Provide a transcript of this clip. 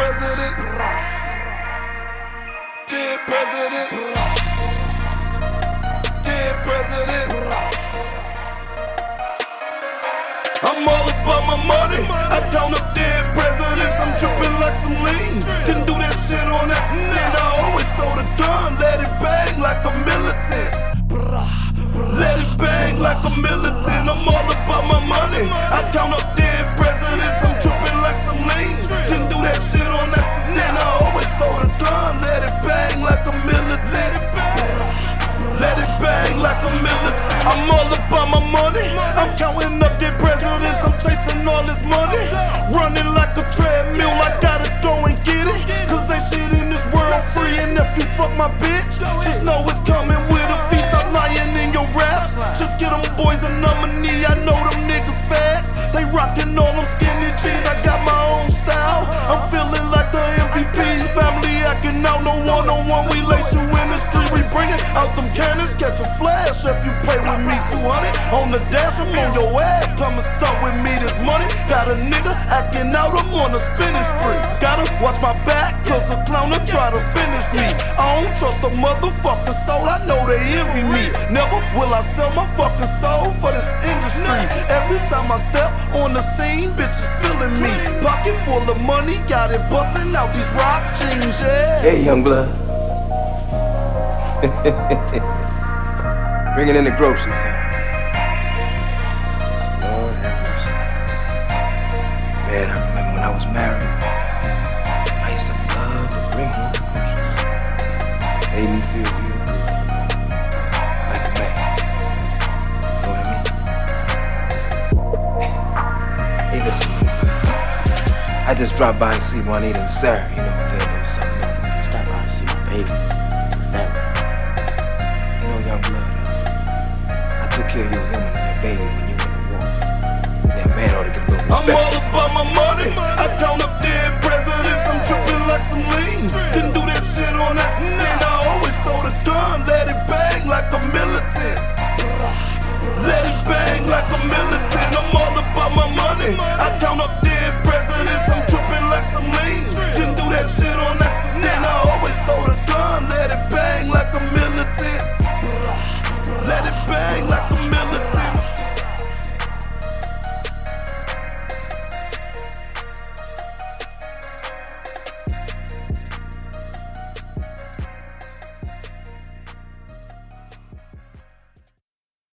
president. Dead president. Dead president. I'm all about my money. I count I'm all about my money. I'm counting up dead presidents. I'm chasing all this money. Running like a treadmill. I gotta go and get it. Cause ain't shit in this world free. And if you fuck my bitch, just know it's coming with a fee. Stop lying in your raps. Just get them boys a knee. I know them niggas facts. They rockin' all them skinny play with me. 200 on the dash. I'm on your ass. Come and with me this money. Got a nigga acting out. I'm on a spinach spree. Gotta watch my back. Cause a clown will try to finish me. I don't trust a motherfucker soul. I know they envy me. Never will I sell my fucking soul for this industry. Every time I step on the scene, bitches feeling me. Pocket full of money, got it busting out these rock jeans, yeah. Hey, young blood. Bringing in the groceries, huh? Lord have mercy. Man, I remember when I was married. I used to love to bring home the groceries. Made me feel good. Like a man. Know what I mean? Hey, listen. I just dropped by and see Juanita and Sarah. You know, they're little something. Stop by and see my baby. I took care of your woman and your baby when you went to war. That man ought to get a little I'm all about my money. I count up